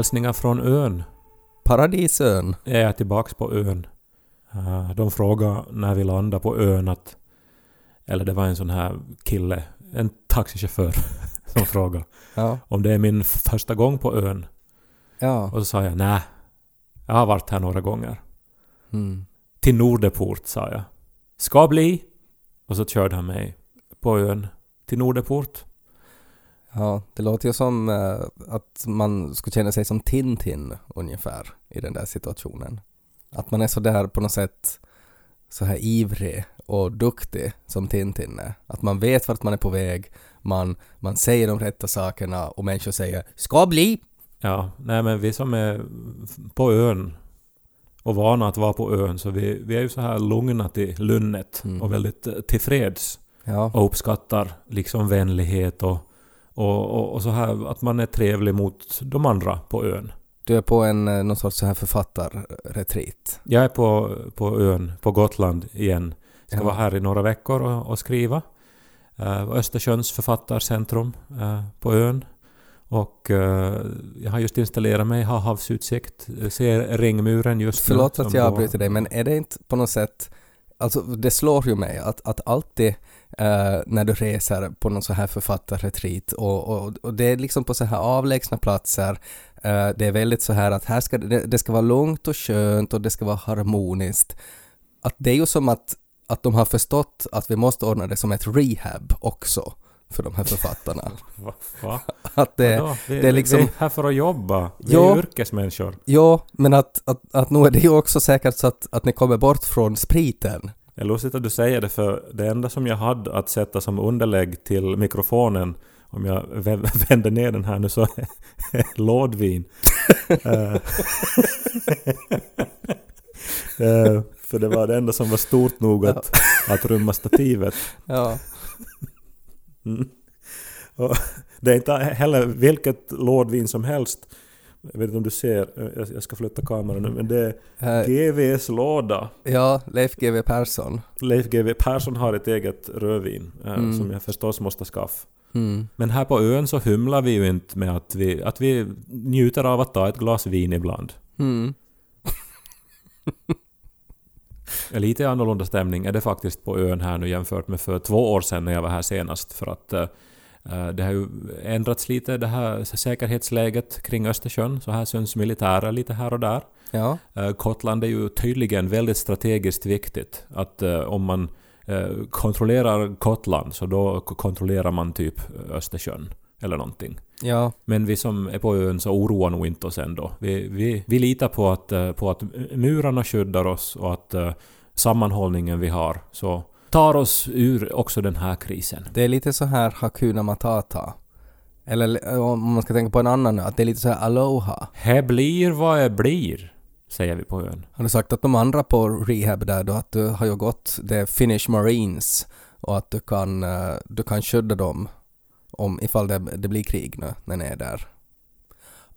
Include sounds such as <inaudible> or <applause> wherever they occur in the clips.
Hälsningar från ön. Paradisön. Jag är tillbaks på ön. Eh, De frågade när vi landade på ön att... Eller det var en sån här kille, en taxichaufför, <laughs> som frågade Ja. om det är min första gång på ön. Ja. Och så sa jag nej. Jag har varit här några gånger. Mm. Till Nordeport sa jag. Ska bli. Och så körde han mig på ön till Nordeport. Ja, det låter ju som eh, att man skulle känna sig som Tintin ungefär i den där situationen. Att man är så där på något sätt så här ivrig och duktig som Tintin är. Att man vet vart man är på väg, man, man säger de rätta sakerna och människor säger ”ska bli”. Ja, nej men vi som är på ön och vana att vara på ön så vi, vi är ju så här lugna till lunnet Mm. och väldigt eh, tillfreds Ja, och uppskattar liksom vänlighet och, och, och, och så här att man är trevlig mot de andra på ön. du är på en eh, någon sorts så här författarretreat. Jag är på, på ön, på Gotland igen. Ska Ja. vara här i några veckor och, och skriva. Uh, Östersjöns författarcentrum eh, på ön. Och eh, jag har just installerat mig, har havsutsikt, ser ringmuren just nu. Förlåt att jag avbryter dig, men är det inte på något sätt... Alltså det slår ju mig att, att alltid eh, när du reser på någon så här författarretreat och, och, och det är liksom på så här avlägsna platser, eh, det är väldigt så här att här ska det, det ska vara lugnt och skönt och det ska vara harmoniskt. Att det är ju som att, att de har förstått att vi måste ordna det som ett rehab också för de här författarna. <laughs> Va? Va? Att det, vi, det är liksom- vi är här för att jobba. Vi Ja. är yrkesmänniskor. ja, men att, att, att nu är det ju också säkert så att, att ni kommer bort från spriten. Det är lustigt att du säger det för det enda som jag hade att sätta som underlägg till mikrofonen om jag vä- <laughs> vänder ner den här nu så är <laughs> lådvin. Eh, eh, för det var det enda som var stort nog att, att rymma stativet. Ja. Mm. <laughs> Det är inte heller vilket lådvin som helst. Jag vet inte om du ser, jag- ska flytta kameran nu, men det är GVs låda. Ja, Leif GW Persson. Leif GW Persson har ett eget rödvin eh, Mm. som jag förstås måste skaffa. Mm. Men här på ön så hymlar vi ju inte med att vi, att vi njuter av att ta ett glas vin ibland. Mm. <laughs> Lite annorlunda stämning är det faktiskt på ön här nu jämfört med för två år sedan när jag var här senast. För att eh, det har ju ändrats lite det här säkerhetsläget kring Östersjön. Så här syns militärer lite här och där. Ja. Eh, Gotland är ju tydligen väldigt strategiskt viktigt. Att eh, om man kontrollerar Gotland så då kontrollerar man typ Östersjön. Eller någonting. Ja. Men vi som är på ön så oroar nog inte oss ändå. Vi, vi, vi litar på att, eh, på att murarna skyddar oss och att eh, sammanhållningen vi har så tar oss ur också den här krisen. Det är lite så här Hakuna Matata. Eller eh, om man ska tänka på en annan att det är lite så här Aloha. Här blir vad det blir, säger vi på ön. Har du sagt att de andra på rehab där då, att du har ju gått det Finnish Marines och att du kan, du kan skydda dem om ifall det, det blir krig nu när ni är där.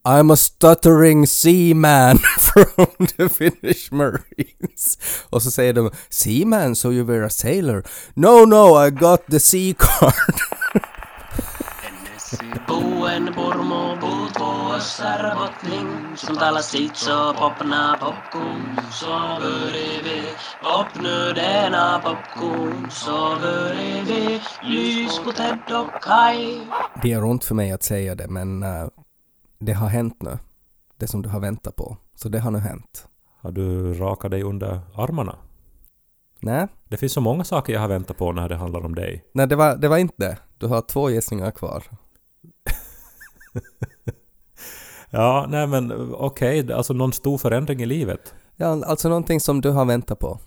I'm a stuttering seaman <laughs> from the Finnish Marines. Och så säger de Seaman, so you were a sailor? No, no, I got the sea card. <laughs> Buen purmu puut bottning Som talar sitt så popna popcorn Så börjar vi öppna denna popcorn Så börjar vi lys på Ted och Kai Det gör ont för mig att säga det, men eh, det har hänt nu. Det som du har väntat på. Så det har nu hänt. Har du rakat dig under armarna? Nej, Det finns så många saker jag har väntat på när det handlar om dig. Nej det, var, det var inte det. Du har två gissningar kvar. <laughs> Ja, nej men okej, alltså någon stor förändring i livet. Ja, alltså någonting som du har väntat på.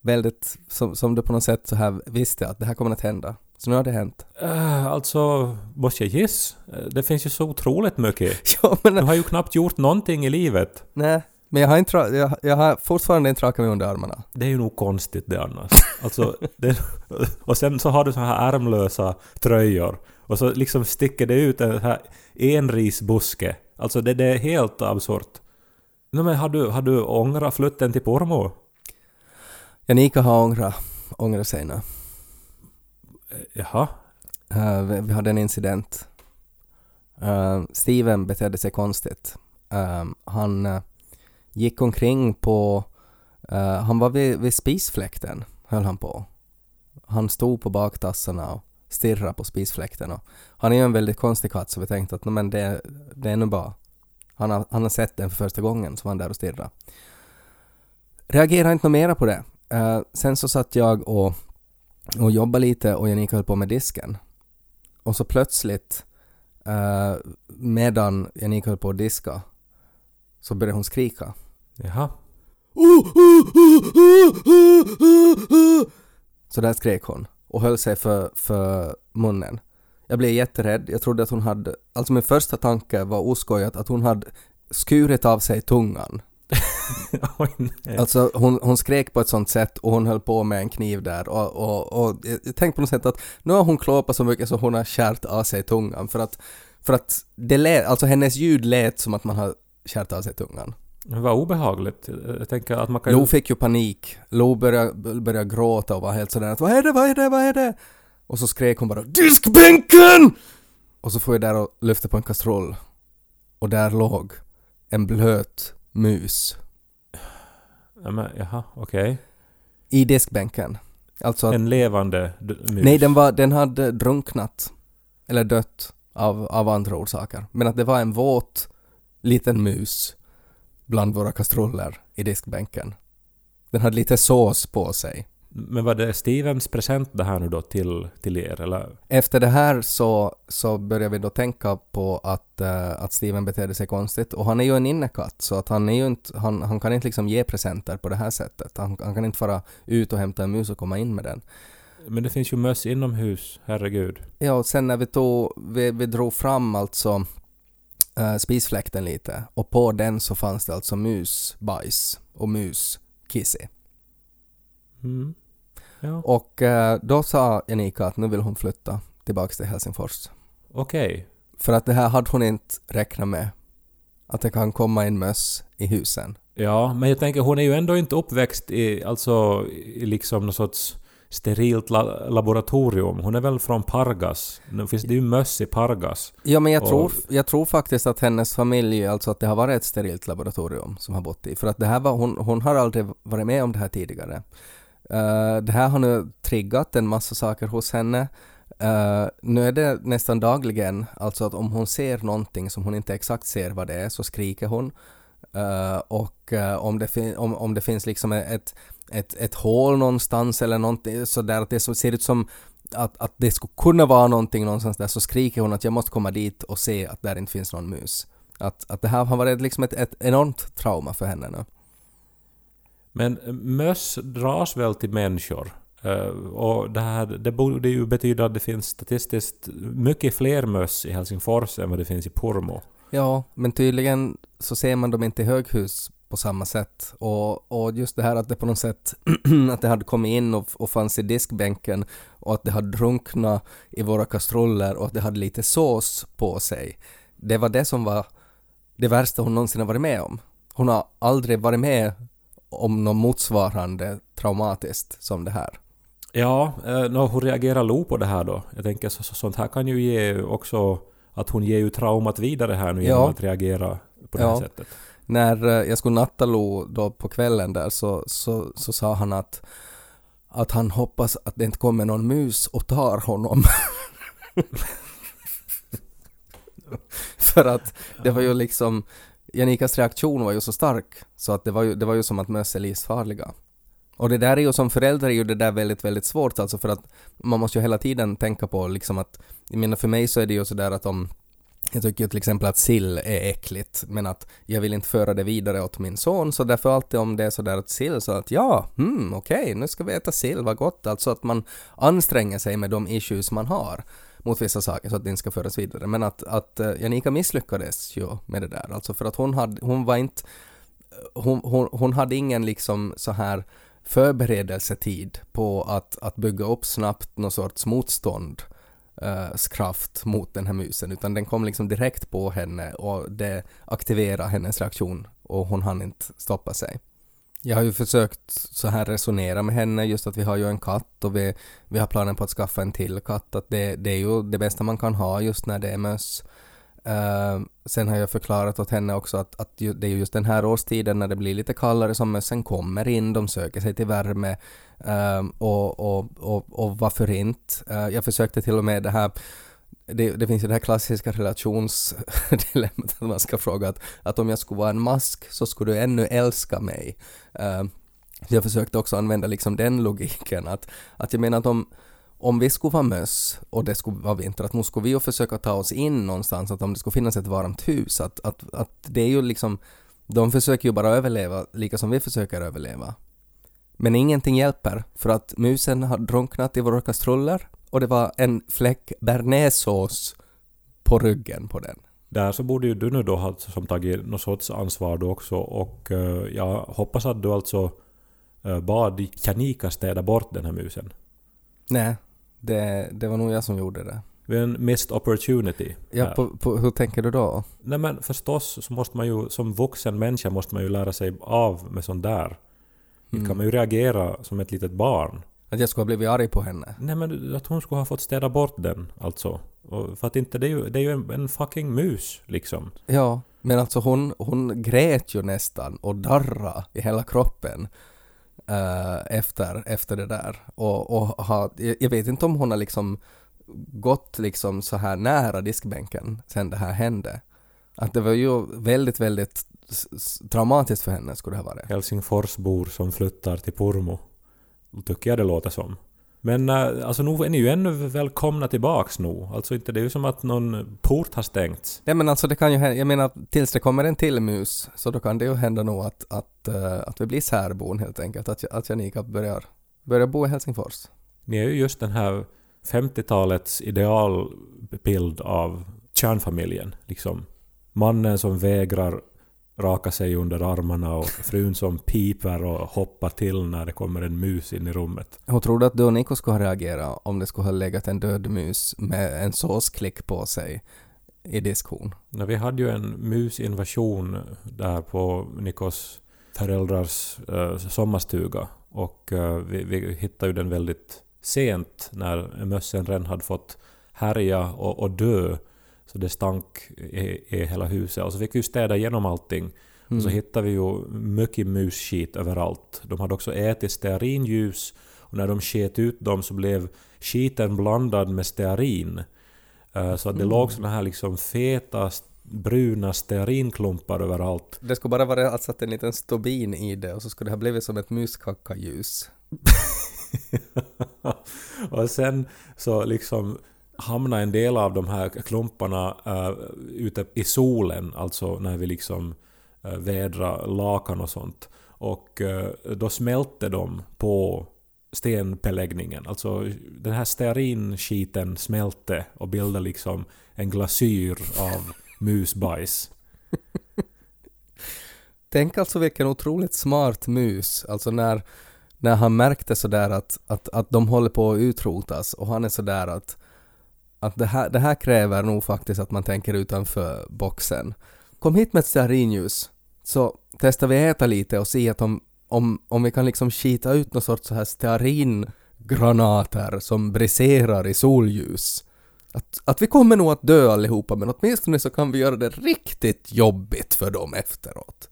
Väldigt, som, som du på något sätt så här visste att det här kommer att hända. Så nu har det hänt. Uh, alltså, måste jag gissa? Eh, Det finns ju så otroligt mycket. <laughs> Ja, men Du har ju knappt gjort någonting i livet. nej. Men jag har, inte, jag, jag har fortfarande inte rakat mig under armarna. Det är ju nog konstigt det annars. Alltså, det, <laughs> och sen så har du så här ärmlösa tröjor. Och så liksom sticker det ut en här enrisbuske. Alltså det, det är helt absurt. No, men har du, har du ångrat flytten till Pormo? Janika har ångrat, ångrat sig nu. Jaha. Eh, vi, vi hade en incident. Uh, Steven betedde sig konstigt. ehm, han eh, gick omkring på, han var vid, vid spisfläkten, höll han på. Han stod på baktassarna och stirrade på spisfläkten. Och han är ju en väldigt konstig katt så vi tänkte att "Nå, men det, det är nog bra. Han har, han har sett den för första gången så var han där och stirrade. Reagerade inte mera på det. Eh, sen så satt jag och, och jobbade lite och Janika höll på med disken. Och så plötsligt eh, medan Janika höll på att diska så började hon skrika. Jaha. Så där skrek hon och höll sig för, för munnen. Jag blev jätterädd. Jag trodde att hon hade... Alltså min första tanke var oskojat att hon hade skurit av sig tungan. <laughs> Oj. Alltså hon, hon skrek på ett sånt sätt och hon höll på med en kniv där och, och, och jag tänkte på något sätt att nu har hon klåpat så mycket så hon har kärt av sig tungan för att, för att det lät, alltså hennes ljud lät som att man har kärt av sig tungan. Det var obehagligt. Jag tänker att man kan... Lo fick ju panik. Lo började, började gråta och var helt sådär att vad är det, vad är det, vad är det? Och så skrek hon bara DISKBÄNKEN! Och så får jag där och lyfte på en kastrull. Och där låg en blöt mus Ja, men, jaha, okej. i diskbänken. Alltså att, En levande mus. nej den, var, den hade drunknat. Eller dött av, av andra orsaker. Men att det var en våt liten mus bland våra kastruller i diskbänken. Den hade lite sås på sig. Men var det Stevens present det här nu då till, till er, eller? Efter det här så, så började vi då tänka på att, eh, att Steven betedde sig konstigt och han är ju en innekatt så att han är ju inte, han, han kan inte liksom ge presenter på det här sättet. Han, han kan inte fara ut och hämta en mus och komma in med den. Men det finns ju möss inomhus, herregud. Ja, och sen när vi tog, vi, vi drog fram alltså uh, spisfläkten lite och på den så fanns det alltså musbajs och muskisse. Mm. Ja, Och eh, då sa Janika att nu vill hon flytta tillbaks till Helsingfors. okej. För att det här hade hon inte räknat med. Att det kan komma en möss i husen. Ja, men jag tänker hon är ju ändå inte uppväxt i, alltså, i liksom någon sorts sterilt la- laboratorium. Hon är väl från Pargas? Nu finns det ju möss i Pargas. Ja men jag Och- tror, jag tror faktiskt att hennes familj, alltså att det har varit ett sterilt laboratorium som har bott i. För att det här var, hon, hon har aldrig varit med om det här tidigare. Eh, det här har nu triggat en massa saker hos henne. Eh, nu är det nästan dagligen, alltså att om hon ser någonting som hon inte exakt ser vad det är så skriker hon. Eh, och om, det om, om det finns liksom ett, ett, ett hål någonstans eller någonting sådär att det så ser ut som att, att det skulle kunna vara någonting någonstans där så skriker hon att jag måste komma dit och se att där inte finns någon mus. Att, att det här har varit liksom ett, ett enormt trauma för henne nu. Men möss dras väl till människor? Eh, och det, här, det borde ju betyda att det finns statistiskt mycket fler möss i Helsingfors än vad det finns i Pormo. Ja, men tydligen så ser man dem inte i höghus på samma sätt. Och, och just det här att det på något sätt <clears throat> att det hade kommit in och, och fanns i diskbänken och att det hade drunknat i våra kastruller och att det hade lite sås på sig. Det var det som var det värsta hon någonsin har varit med om. Hon har aldrig varit med om något motsvarande traumatiskt som det här. Ja, eh, nå, hur reagerar Lo på det här då? Jag tänker så, så, sånt här kan ju ge också att hon ger ju traumat vidare här nu genom Ja. att reagera på det här Ja. sättet. När eh, jag skulle natta Lo då på kvällen där så, så, så sa han att, att han hoppas att det inte kommer någon mus och tar honom. <laughs> För att det var ju liksom, Janikas reaktion var ju så stark så att det var ju, det var ju som att möss är livsfarliga. Och det där är ju som förälder är ju det där väldigt, väldigt svårt alltså för att man måste ju hela tiden tänka på liksom att, jag menar för mig så är det ju sådär att om jag tycker ju till exempel att sill är äckligt, men att jag vill inte föra det vidare åt min son, så därför alltid om det är sådär att sill, så att ja, hmm, okej, nu ska vi äta sill, vad gott, alltså att man anstränger sig med de issues man har mot vissa saker så att det inte ska föras vidare. Men att, att eh, Janika misslyckades ju med det där, alltså för att hon, hade, hon var inte, hon, hon, hon hade ingen liksom så här förberedelsetid på att, att bygga upp snabbt någon sorts motstånd Eh, uh, kraft mot den här musen utan den kom liksom direkt på henne och det aktiverade hennes reaktion och hon hann inte stoppa sig. Jag har ju försökt så här resonera med henne just att vi har ju en katt och vi, vi har planen på att skaffa en till katt att det, det är ju det bästa man kan ha just när det är möss. Uh, sen har jag förklarat åt henne också att, att ju, det är just den här årstiden när det blir lite kallare som mössen kommer in, de söker sig till värme uh, och, och, och, och varför inte? Uh, jag försökte till och med det här det, det finns ju det här klassiska relationsdilemmat att man ska fråga att, att om jag skulle vara en mask så skulle du ännu älska mig. Uh, jag försökte också använda liksom den logiken att, att jag menar att om, om vi skulle vara möss och det skulle vara vinter, att nu skulle vi ju försöka ta oss in någonstans, att om det skulle finnas ett varmt hus, att, att, att det är ju liksom, de försöker ju bara överleva lika som vi försöker överleva. Men ingenting hjälper, för att musen har drunknat i våra kastruller och det var en fläck bearnaisesås på ryggen på den. Där så borde ju du nu då ha som tagit något sorts ansvar då också och uh, jag hoppas att du alltså uh, bad Janika städa bort den här musen. Nej, det, det var nog jag som gjorde det. Det är en missed opportunity. Ja, på, på, hur tänker du då? Nej men förstås så måste man ju som vuxen människa måste man ju lära sig av med sånt där. Mm. kan man ju reagera som ett litet barn. Att jag skulle ha blivit arg på henne? Nej men att hon skulle ha fått städa bort den alltså. Och för att inte, det är ju, det är ju en, en fucking mus liksom. Ja, men alltså hon, hon grät ju nästan och darra i hela kroppen uh, efter, efter det där. Och, och ha, jag vet inte om hon har liksom gått liksom så här nära diskbänken sen det här hände. Att det var ju väldigt, väldigt traumatiskt för henne skulle det ha varit. Helsingforsbor som flyttar till Pormo. Tycker jag det låter som. Men äh, alltså nu är ni ju ännu välkomna tillbaks nu. Alltså inte det är ju som att någon port har stängts. Nej men alltså det kan ju hända, jag menar tills det kommer en till mus så då kan det ju hända nog att, att, eh, att vi blir särbon helt enkelt. Att, att Janika börjar, börjar bo i Helsingfors. Ni är ju just den här 50-talets idealbild av kärnfamiljen. Liksom. Mannen som vägrar raka sig under armarna och frun som piper och hoppar till när det kommer en mus in i rummet. Hur tror du att du och Niko skulle ha reagerat om det skulle ha legat en död mus med en såsklick på sig i diskhon? När vi hade ju en musinvasion där på Nikos föräldrars eh, sommarstuga och eh, vi, vi hittade ju den väldigt sent när mössen redan hade fått härja och, och dö. Så det stank i, i hela huset. Och så fick vi ju städa igenom allting. Och så hittade vi ju mycket musskit överallt. De hade också ätit stearinljus och när de sket ut dem så blev skiten blandad med stearin. Eh, Så att det låg såna här liksom feta bruna stearinklumpar överallt. Det skulle bara vara att sätta en liten stubin i det och så skulle det ha blivit som ett muskackaljus. <laughs> och sen så liksom hamnade en del av de här klumparna uh, ute i solen, alltså när vi liksom eh, uh, vädra lakan och sånt. Och uh, då smälte de på stenbeläggningen. Alltså den här stearinskiten smälte och bildade liksom en glasyr av <laughs> musbajs. Tänk alltså vilken otroligt smart mus, alltså när, när han märkte sådär att, att, att de håller på att utrotas och han är sådär att, att det, här, det här kräver nog faktiskt att man tänker utanför boxen. Kom hit med ett stearinljus så testar vi äta lite och se att om, om, om vi kan liksom skita ut någon sorts så här stearingranater som briserar i solljus. Att, att vi kommer nog att dö allihopa men åtminstone så kan vi göra det riktigt jobbigt för dem efteråt.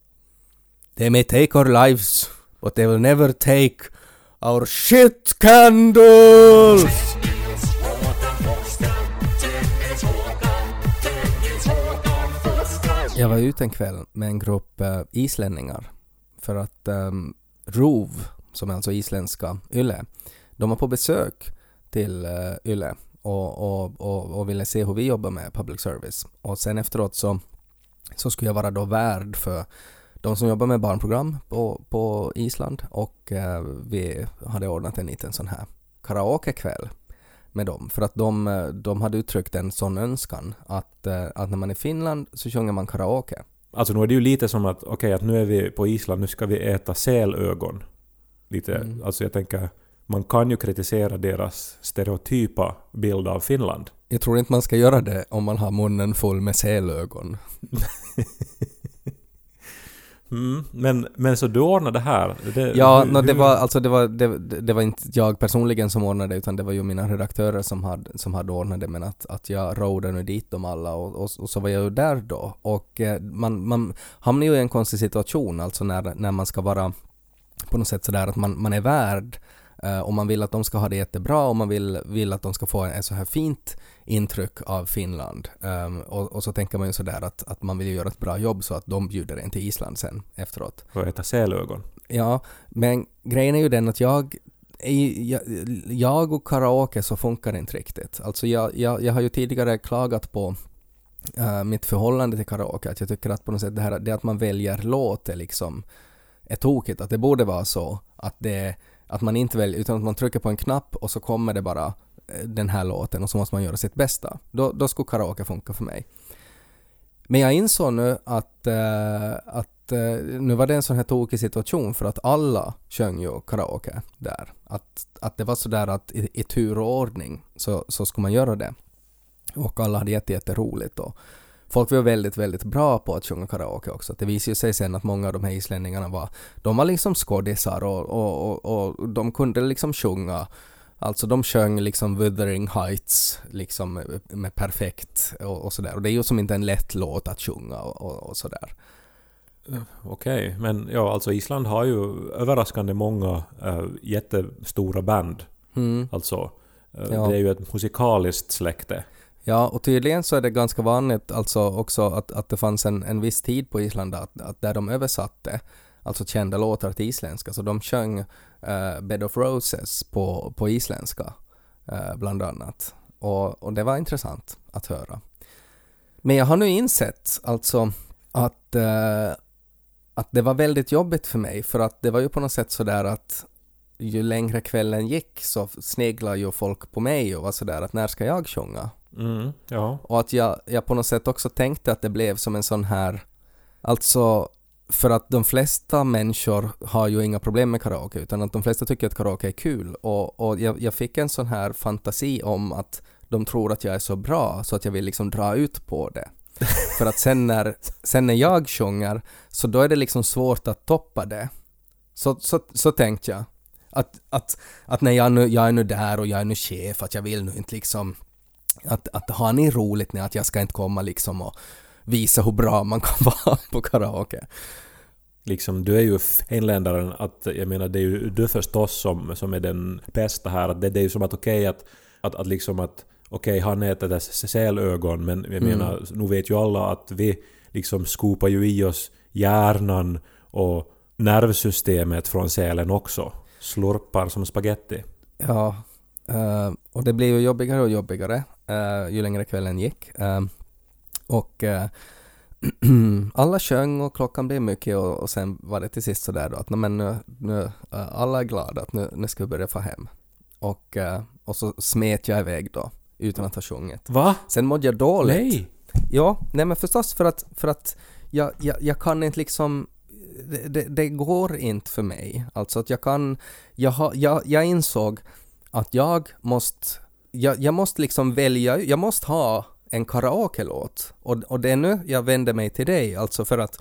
They may take our lives, but they will never take our shit candles! Jag var ute en kväll med en grupp uh, islänningar för att um, ROV, som är alltså isländska YLE, de var på besök till eh, uh, YLE och, och, och, och ville se hur vi jobbar med public service. Och sen efteråt så, så skulle jag vara då värd för de som jobbar med barnprogram på, på Island och uh, vi hade ordnat en liten sån här karaokekväll med dem för att de, eh, de hade uttryckt en sån önskan att, eh, att när man är i Finland så sjunger man karaoke. Alltså nu är det ju lite som att okej, att nu är vi på Island, nu ska vi äta sälögon. Lite, Mm. alltså jag tänker, man kan ju kritisera deras stereotypa bild av Finland. Jag tror inte man ska göra det om man har munnen full med sälögon. <laughs> Mm, men, men så du ordnade det här? Det, Ja, hur- no, det var alltså det var, det, det var inte jag personligen som ordnade det utan det var ju mina redaktörer som hade, som hade ordnat det. Men att, att jag rådade nu dit dem alla och, och, och så var jag ju där då. Och eh, man, man hamnar ju i en konstig situation alltså när, när man ska vara på något sätt sådär att man, man är värd och man vill att de ska ha det jättebra och man vill, vill att de ska få en så här fint intryck av Finland. Ehm, och, och så tänker man ju sådär att, att man vill göra ett bra jobb så att de bjuder en till Island sen efteråt. Vad heter sälögon? Ja, men grejen är ju den att jag, jag, jag och karaoke så funkar det inte riktigt. Alltså jag, jag, jag har ju tidigare klagat på eh, mitt förhållande till karaoke, att jag tycker att på något sätt det här det att man väljer låt är liksom är tokigt, att det borde vara så att det att man inte väljer, utan att man trycker på en knapp och så kommer det bara eh, den här låten och så måste man göra sitt bästa. Då, då skulle karaoke funka för mig. Men jag insåg nu att, äh, att äh, nu var det en sån här tokig situation för att alla sjöng ju karaoke där. Att, att det var sådär att i, i tur och ordning så, så skulle man göra det. Och alla hade jätte, jätteroligt och folk var väldigt, väldigt bra på att sjunga karaoke också. Det visade sig sen att många av de här islänningarna var, de var liksom skådisar och, och, och, och de kunde liksom sjunga Alltså de sjöng liksom Wuthering Heights liksom med perfekt och, och sådär. Och det är ju som inte en lätt låt att sjunga och, och, och sådär. Okej, men ja, alltså Island har ju överraskande många äh, jättestora band. Mm. Alltså, äh, Ja. det är ju ett musikaliskt släkte. Ja, och tydligen så är det ganska vanligt alltså också att, att det fanns en, en viss tid på Island att, att där de översatte alltså kända låtar till isländska, så de sjöng uh, Bed of Roses på, på isländska uh, bland annat. Och, och det var intressant att höra. Men jag har nu insett alltså att, uh, att det var väldigt jobbigt för mig för att det var ju på något sätt sådär att ju längre kvällen gick så sneglade ju folk på mig och var sådär att när ska jag sjunga? Mm, ja. Och att jag, jag på något sätt också tänkte att det blev som en sån här, alltså för att de flesta människor har ju inga problem med karaoke utan att de flesta tycker att karaoke är kul och, och jag, jag fick en sån här fantasi om att de tror att jag är så bra så att jag vill liksom dra ut på det. <laughs> för att sen när, sen när jag sjunger så då är det liksom svårt att toppa det. Så, så, så tänkte jag. Att, att, att när jag nu, jag är nu där och jag är nu chef, att jag vill nu inte liksom att, att har ni roligt nu att jag ska inte komma liksom och visa hur bra man kan <laughs> vara på karaoke. Liksom, du är ju finländaren, att jag menar det är ju du förstås som, som är den bästa här. Att det, det är ju som att okej att, att, att liksom att okej han äter dess sälögon men jag Mm. menar nu vet ju alla att vi liksom skopar ju i oss hjärnan och nervsystemet från sälen också. Slurpar som spaghetti. Ja, eh, och det blev ju jobbigare och jobbigare eh, ju längre kvällen gick. Eh, och eh, <clears throat> alla sjöng och klockan blev mycket och, och sen var det till sist sådär då att "Nej, men nu, nu, alla är glada att nu, nu ska vi börja få hem. Och, och så smet jag iväg då utan att ha sjungit. Va? Sen mådde jag dåligt. Nej! Ja, nej men förstås för att, för att jag, jag, jag kan inte liksom det, det, det går inte för mig. Alltså att jag kan, jag, har, jag, jag insåg att jag måste, jag, jag måste liksom välja, jag måste ha en karaoke-låt. Och, och det är nu jag vänder mig till dig, alltså för att,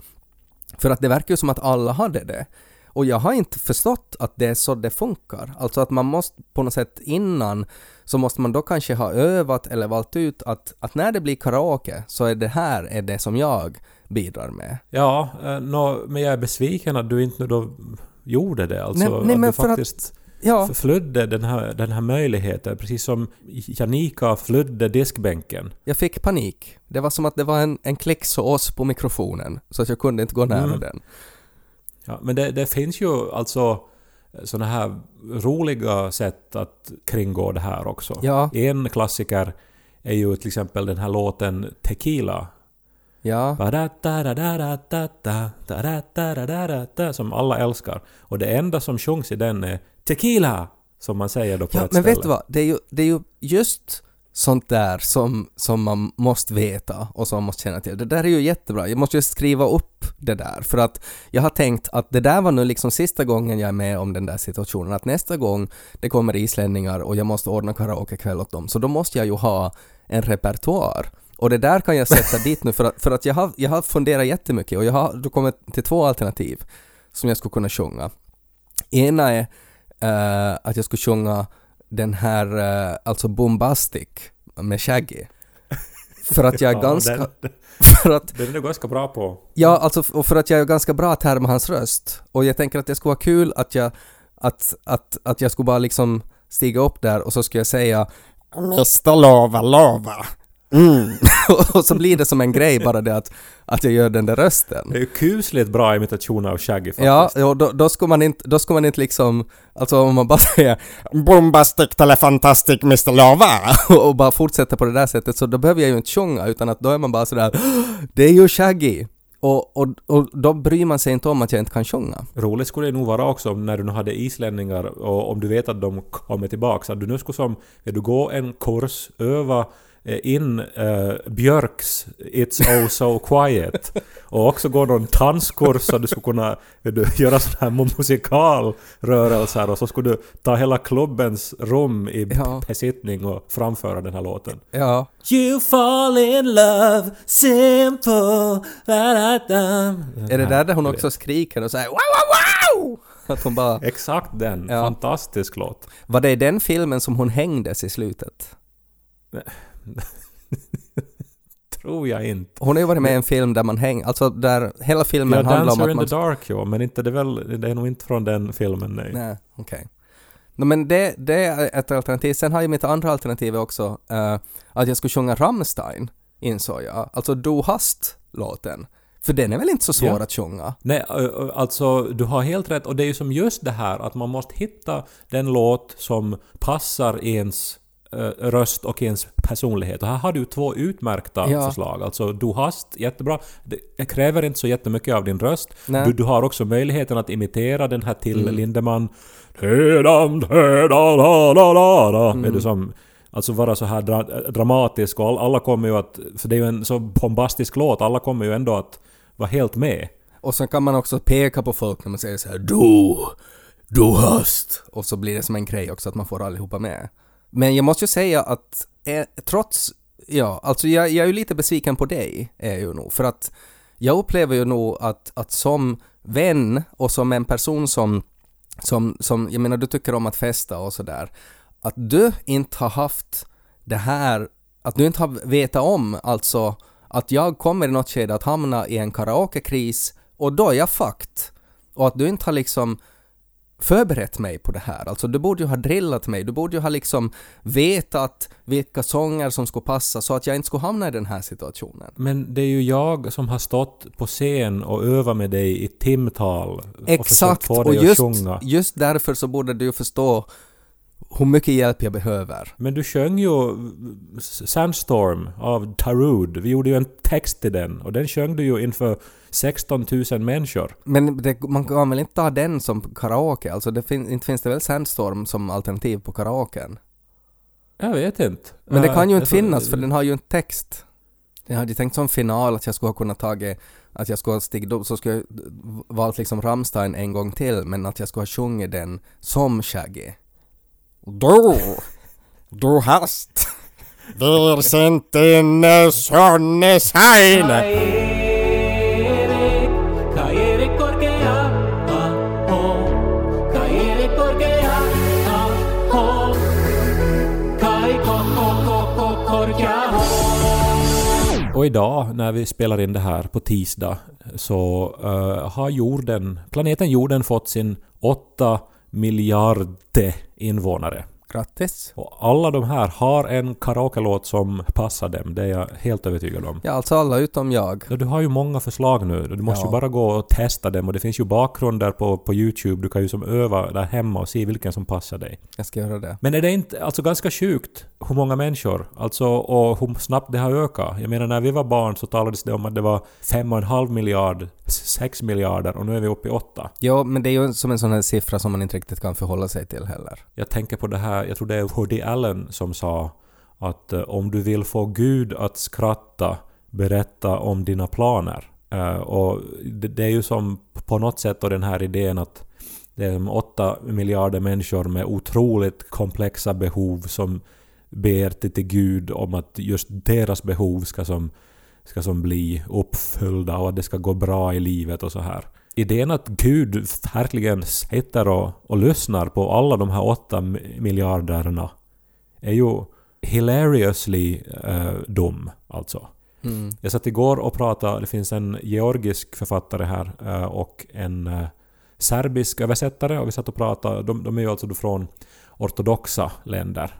för att det verkar ju som att alla hade det. Och jag har inte förstått att det är så det funkar. Alltså att man måste på något sätt innan så måste man då kanske ha övat eller valt ut att, att när det blir karaoke så är det här är det som jag bidrar med. Ja, eh, nå, men jag är besviken att du inte nu då gjorde det. Alltså Nej, nej, men du för att- faktiskt Ja, flödde den här, den här möjligheten. Precis som Janika flödde diskbänken. jag fick panik. Det var som att det var en, en klicksås på mikrofonen så att jag kunde inte gå nära Mm. den. Ja, men det, det finns ju alltså såna här roliga sätt att kringgå det här också. Ja, En klassiker är ju till exempel den här låten Tequila. ja, Som alla älskar. Och det enda som sjungs i den är Tequila! Som man säger då på ja ett men ställe. vet du vad? Det är ju, det är ju just sånt där som, som man måste veta och som man måste känna till. Det där är ju jättebra. Jag måste ju skriva upp det där för att jag har tänkt att det där var nu liksom sista gången jag är med om den där situationen. Att nästa gång det kommer islänningar och jag måste ordna karaokekväll åt dem så då måste jag ju ha en repertoar. Och det där kan jag sätta dit nu för att, för att jag, har, jag har funderat jättemycket och jag har då kommit till två alternativ som jag skulle kunna sjunga. Ena är eh, att jag skulle sjunga den här, eh, alltså Bombastic med Shaggy. För att jag är <laughs> Ja, ganska... den- För att, Den är du ganska bra på. ja, alltså och för att jag är ganska bra att härma hans röst. Och jag tänker att det skulle vara kul att jag, att, att, att jag skulle bara liksom stiga upp där och så skulle jag säga Mr Lova Lova. Mm. <laughs> och så blir det som en grej bara det att, att jag gör den där rösten. Det är ju kusligt bra imitation av Shaggy faktiskt. Ja, ja då, då, ska man inte, då ska man inte liksom, alltså om man bara säger Bombastic telefantastic Mr Lava <laughs> och bara fortsätter på det där sättet så då behöver jag ju inte sjunga utan att då är man bara sådär Det är ju Shaggy! Och, och, och då bryr man sig inte om att jag inte kan sjunga. Roligt skulle det nog vara också om när du nu hade islänningar och om du vet att de kommer tillbaks. Att du nu skulle som, vet du gå en kurs, öva in eh, Björks It's Oh So Quiet <laughs> och också gå någon danskurs så du skulle kunna du, göra sådana här musikalrörelser och så skulle du ta hela klubbens rum i Ja. besittning och framföra den här låten. Ja. You fall in love, simple, da-da-da. Är det där där hon också skriker och säger wow, wow, wow? Att hon bara... Exakt den. Ja. Fantastisk låt. Var det i den filmen som hon hängdes i slutet? <laughs> Tror jag inte. Hon har ju varit med i en film där man hänger, alltså där hela filmen Ja, handlar om Dancer att in man... the Dark ja, men inte det, är väl, det är nog inte från den filmen nej. Nej, okej. No, men det, det är ett alternativ. Sen har jag mitt andra alternativ också, eh, att jag skulle sjunga Rammstein, insåg jag. Alltså Du hast-låten. För den är väl inte så svår Ja. att sjunga? Nej, alltså du har helt rätt och det är ju som just det här att man måste hitta den låt som passar ens röst och ens personlighet. Och här har du två utmärkta Ja. förslag. Alltså Du hast, jättebra. Det, kräver inte så jättemycket av din röst. Du, du har också möjligheten att imitera den här till Mm. Lindemann. Hedan, hedan, la, la, la, la. Mm. Är du som, alltså vara så här dra, dramatisk och all, alla kommer ju att... För det är ju en så bombastisk låt, alla kommer ju ändå att vara helt med. Och sen kan man också peka på folk när man säger så här Du, du hast. Och så blir det som en grej också att man får allihopa med. Men jag måste ju säga att eh, trots, ja, alltså jag, jag är ju lite besviken på dig, är jag ju nog. För att jag upplever ju nog att, att som vän och som en person som, som, som, jag menar du tycker om att festa och sådär, att du inte har haft det här, att du inte har vetat om alltså att jag kommer i något skede att hamna i en karaokekris och då är jag fucked. Och att du inte har liksom förberett mig på det här. Alltså du borde ju ha drillat mig, du borde ju ha liksom vetat vilka sånger som skulle passa så att jag inte skulle hamna i den här situationen. Men det är ju jag som har stått på scen och övat med dig i timtal. och Exakt! få Och att just, just därför så borde du ju förstå hur mycket hjälp jag behöver. Men du sjöng ju Sandstorm av Tarud. Vi gjorde ju en text till den och den sjöng du ju inför 16 000 människor. Men det, man kan väl inte ta den som karaoke? Alltså det fin, inte finns det väl Sandstorm som alternativ på karaoken? Jag vet inte. Men det kan ju inte finnas för den har ju en text. Jag hade tänkt som final att jag skulle ha kunnat tagit, att jag skulle ha stigit upp, så skulle jag valt liksom Rammstein en gång till, men att jag skulle ha sjungit den som Shaggy. Du, du hast, wir sind in Sonneschein. Och idag när vi spelar in det här på tisdag så uh, har jorden, planeten jorden fått sin åtta miljarder invånare. Grattis. Och alla de här har en karaoke-låt som passar dem, det är jag helt övertygad om. Ja, alltså alla utom jag. Ja, Du har ju många förslag nu. Du måste Ja. ju bara gå och testa dem och det finns ju bakgrunder på, på YouTube. Du kan ju som öva där hemma och se vilken som passar dig. Jag ska göra det. Men är det inte alltså ganska sjukt hur många människor, alltså och hur snabbt det har ökat? Jag menar när vi var barn så talades det om att det var fem och en halv miljard, sex miljarder och nu är vi uppe i åtta. Ja, men det är ju som en sån här siffra som man inte riktigt kan förhålla sig till heller. Jag tänker på det här, jag tror det är Woody Allen som sa att eh, om du vill få Gud att skratta, berätta om dina planer. Eh, och det, det är ju som på något sätt då den här idén att det är 8 miljarder människor med otroligt komplexa behov som ber till, till Gud om att just deras behov ska som, ska som bli uppfyllda och att det ska gå bra i livet och så här. Idén att Gud verkligen sitter och, och lyssnar på alla de här åtta miljarderna är ju hilariously uh, dum, alltså. Mm. Jag satt igår och pratade, det finns en georgisk författare här uh, och en uh, serbisk översättare och vi satt och pratade, de, de är ju alltså från ortodoxa länder.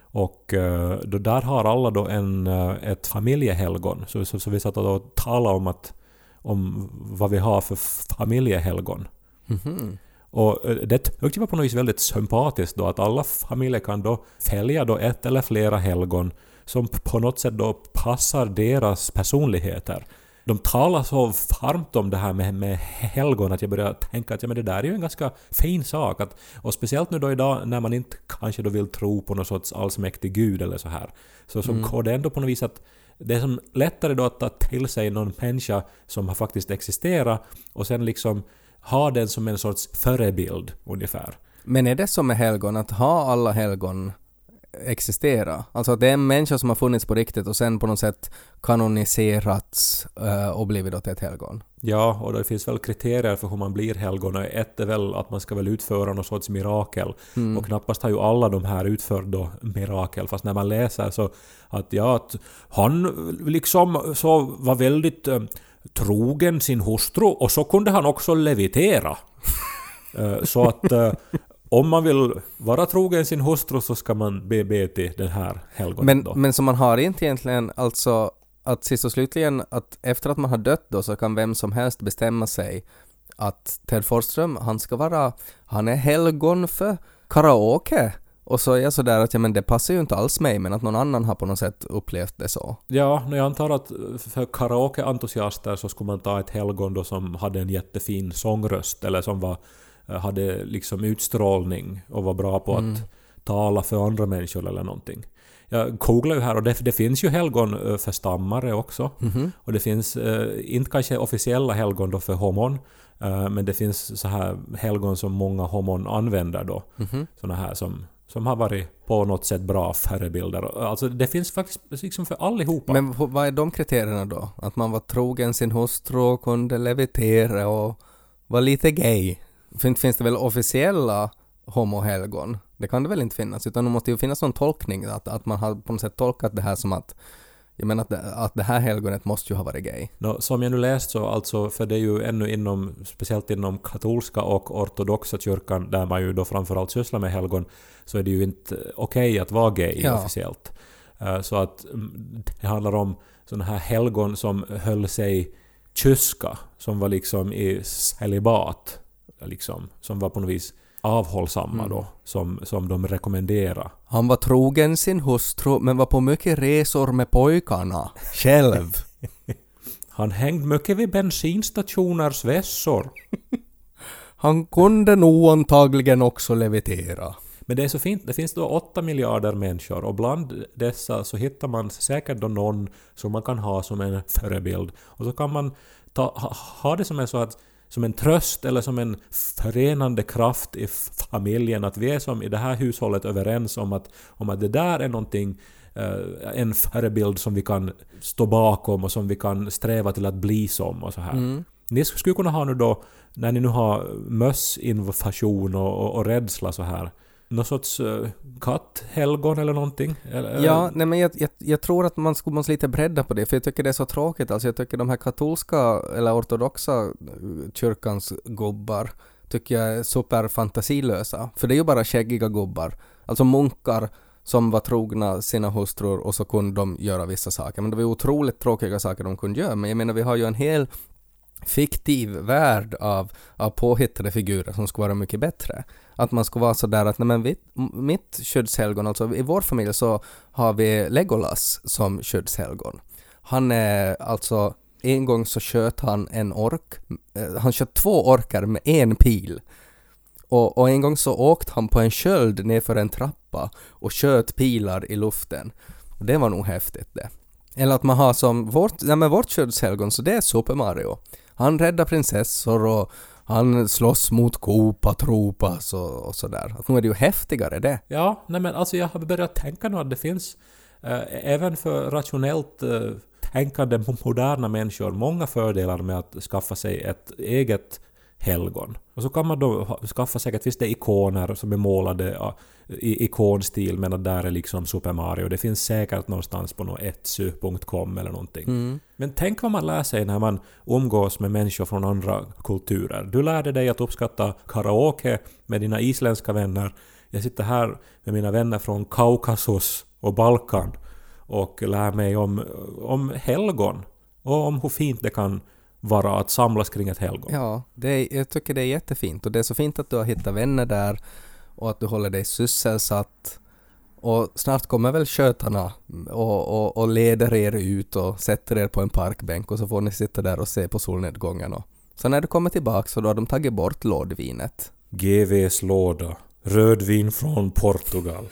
Och uh, då där har alla då en, ett familjehelgon. Så, så, så vi satt och talade om, att, om vad vi har för familjehelgon. Mhm. Och eh, det tyckte jag på något vis väldigt sympatiskt då att alla familjer kan då följa då ett eller flera helgon som på något sätt då passar deras personligheter. De talar så varmt om det här med, med helgon att jag börjar tänka att ja, men det där är ju en ganska fin sak. Att, och speciellt nu då idag när man inte kanske då vill tro på någon sorts allsmäktig gud eller så här. Så, så Mm. går det ändå på något vis att det är som lättare då att ta till sig någon människa som har faktiskt existerat och sen liksom ha den som en sorts förebild ungefär. Men är det som med helgon, att ha alla helgon existera? Alltså att det är en människa som har funnits på riktigt och sen på något sätt kanoniserats eh, och blivit då till ett helgon? Ja, och det finns väl kriterier för hur man blir helgon. Ett är väl att man ska väl utföra någon sorts mirakel. Mm. Och knappast har ju alla de här utfört då mirakel. Fast när man läser så att ja, att han liksom så var väldigt eh, trogen sin hustru och så kunde han också levitera. <laughs> Eh, så att eh, om man vill vara trogen sin hustru så ska man be, be till den här helgonet Men, då. men så man har inte egentligen alltså att sist och slutligen att efter att man har dött då så kan vem som helst bestämma sig att Ted Forsström, han ska vara, han är helgon för karaoke. Och så är jag sådär att ja men det passar ju inte alls mig men att någon annan har på något sätt upplevt det så. Ja, men jag antar att för karaokeentusiaster så skulle man ta ett helgon då som hade en jättefin sångröst eller som var, hade liksom utstrålning och var bra på Mm. att tala för andra människor eller någonting. Jag googlade ju här och det, det finns ju helgon eh, för stammare också. Mhm. Och det finns, eh, inte kanske officiella helgon då för homon, eh, men det finns så här helgon som många homon använder då. Mhm. Såna här som, som har varit på något sätt bra förebilder. Alltså det finns faktiskt liksom för allihopa. Men vad är de kriterierna då? Att man var trogen sin hustru och kunde levitera och var lite gay? Finns det väl officiella homohelgon? Det kan det väl inte finnas, utan det måste ju finnas någon tolkning, att, att man har på något sätt tolkat det här som att jag menar att det, att det här helgonet måste ju ha varit gay. Nå, som jag nu läst så alltså, för det är ju ännu inom, speciellt inom katolska och ortodoxa kyrkan, där man ju då framförallt sysslar med helgon, så är det ju inte okej att vara gay Ja. officiellt. Eh, Så att mm, det handlar om sådana här helgon som höll sig kyska, som var liksom i celibat, liksom, som var på något vis avhållsamma Mm. då, som, som de rekommenderar. Han var trogen sin hustru men var på mycket resor med pojkarna själv. <laughs> Han hängde mycket vid bensinstationers vässor. <laughs> Han kunde nog antagligen också levitera. Men det är så fint, det finns då 8 miljarder människor och bland dessa så hittar man säkert då någon som man kan ha som en förebild. Och så kan man ta, ha, ha det som en, så att, som en tröst eller som en förenande kraft i familjen. Att vi är som i det här hushållet överens om att, om att det där är någonting eh, en förebild som vi kan stå bakom och som vi kan sträva till att bli som och så här. Mm. Ni skulle kunna ha nu då, när ni nu har mössinvasion och, och, och rädsla så här, någon sorts uh, katthelgon eller någonting? Eller, Ja, nej men jag, jag, jag tror att man skulle måste lite bredda på det, för jag tycker det är så tråkigt. Alltså jag tycker de här katolska eller ortodoxa eh, kyrkans gubbar tycker jag är superfantasilösa. För det är ju bara skäggiga gubbar. Alltså munkar som var trogna sina hustrur och så kunde de göra vissa saker. Men det var ju otroligt tråkiga saker de kunde göra. Men jag menar, vi har ju en hel fiktiv värld av, av påhittade figurer som skulle vara mycket bättre. Att man skulle vara sådär att nej men vi, mitt skyddshelgon, alltså i vår familj så har vi Legolas som skyddshelgon. Han är alltså, en gång så sköt han en ork, eh, han sköt två orkar med en pil. Och, och en gång så åkte han på en sköld nerför en trappa och sköt pilar i luften. Och det var nog häftigt det. Eller att man har som vårt, nej men vårt skyddshelgon, så det är Super Mario. Han räddar prinsessor och han slåss mot Kopatropas och, och sådär. Att nu är det ju häftigare det. Ja, nej men alltså jag har börjat tänka nu att det finns eh, även för rationellt eh, tänkande moderna människor många fördelar med att skaffa sig ett eget helgon. Och så kan man då skaffa säkert, visst det ikoner som är målade i ikonstil men att där är liksom Super Mario. Det finns säkert någonstans på något etsu.com eller någonting. Mm. Men tänk vad man lär sig när man umgås med människor från andra kulturer. Du lärde dig att uppskatta karaoke med dina isländska vänner. Jag sitter här med mina vänner från Kaukasus och Balkan och lär mig om, om helgon och om hur fint det kan vara att samlas kring ett helgon. Ja, det är, jag tycker det är jättefint och det är så fint att du har hittat vänner där och att du håller dig sysselsatt. Och snart kommer väl skötarna och, och, och leder er ut och sätter er på en parkbänk och så får ni sitta där och se på solnedgången. Och. Så när du kommer tillbaka så då har de tagit bort lådvinet. GVs låda. Rödvin från Portugal.